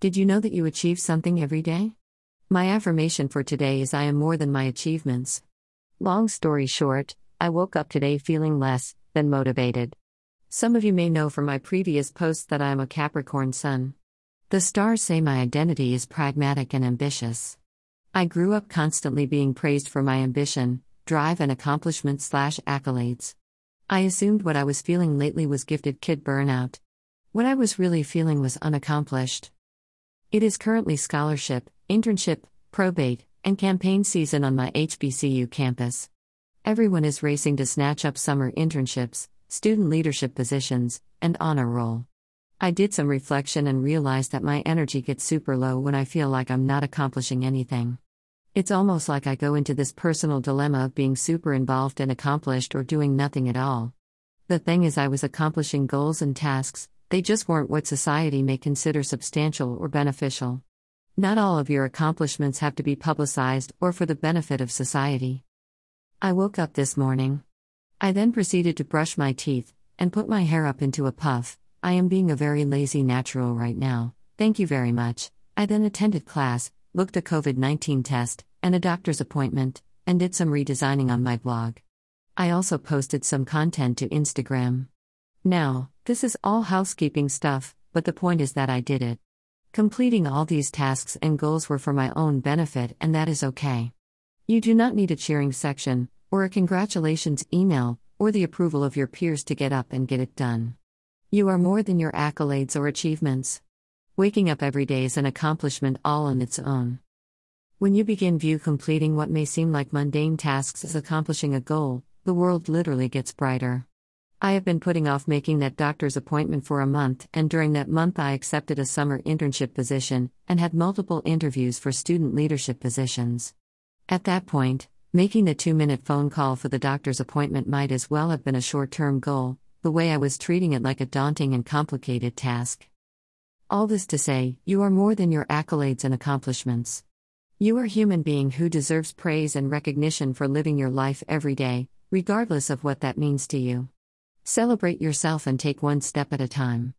Did you know that you achieve something every day? My affirmation for today is I am more than my achievements. Long story short, I woke up today feeling less than motivated. Some of you may know from my previous posts that I am a Capricorn sun. The stars say my identity is pragmatic and ambitious. I grew up constantly being praised for my ambition, drive, and accomplishment slash accolades. I assumed what I was feeling lately was gifted kid burnout. What I was really feeling was unaccomplished. It is currently scholarship, internship, probate, and campaign season on my HBCU campus. Everyone is racing to snatch up summer internships, student leadership positions, and honor roll. I did some reflection and realized that my energy gets super low when I feel like I'm not accomplishing anything. It's almost like I go into this personal dilemma of being super involved and accomplished or doing nothing at all. The thing is, I was accomplishing goals and tasks, they just weren't what society may consider substantial or beneficial. Not all of your accomplishments have to be publicized or for the benefit of society. I woke up this morning. I then proceeded to brush my teeth and put my hair up into a puff. I am being a very lazy natural right now. Thank you very much. I then attended class, booked a COVID 19 test and a doctor's appointment, and did some redesigning on my blog. I also posted some content to Instagram. Now, this is all housekeeping stuff, but the point is that I did it. Completing all these tasks and goals were for my own benefit, and that is okay. You do not need a cheering section, or a congratulations email, or the approval of your peers to get up and get it done. You are more than your accolades or achievements. Waking up every day is an accomplishment all on its own. When you begin view completing what may seem like mundane tasks as accomplishing a goal, the world literally gets brighter. I have been putting off making that doctor's appointment for a month, and during that month, I accepted a summer internship position and had multiple interviews for student leadership positions. At that point, Making the two minute phone call for the doctor's appointment might as well have been a short term goal, the way I was treating it like a daunting and complicated task. All this to say, you are more than your accolades and accomplishments. You are a human being who deserves praise and recognition for living your life every day, regardless of what that means to you. Celebrate yourself and take one step at a time.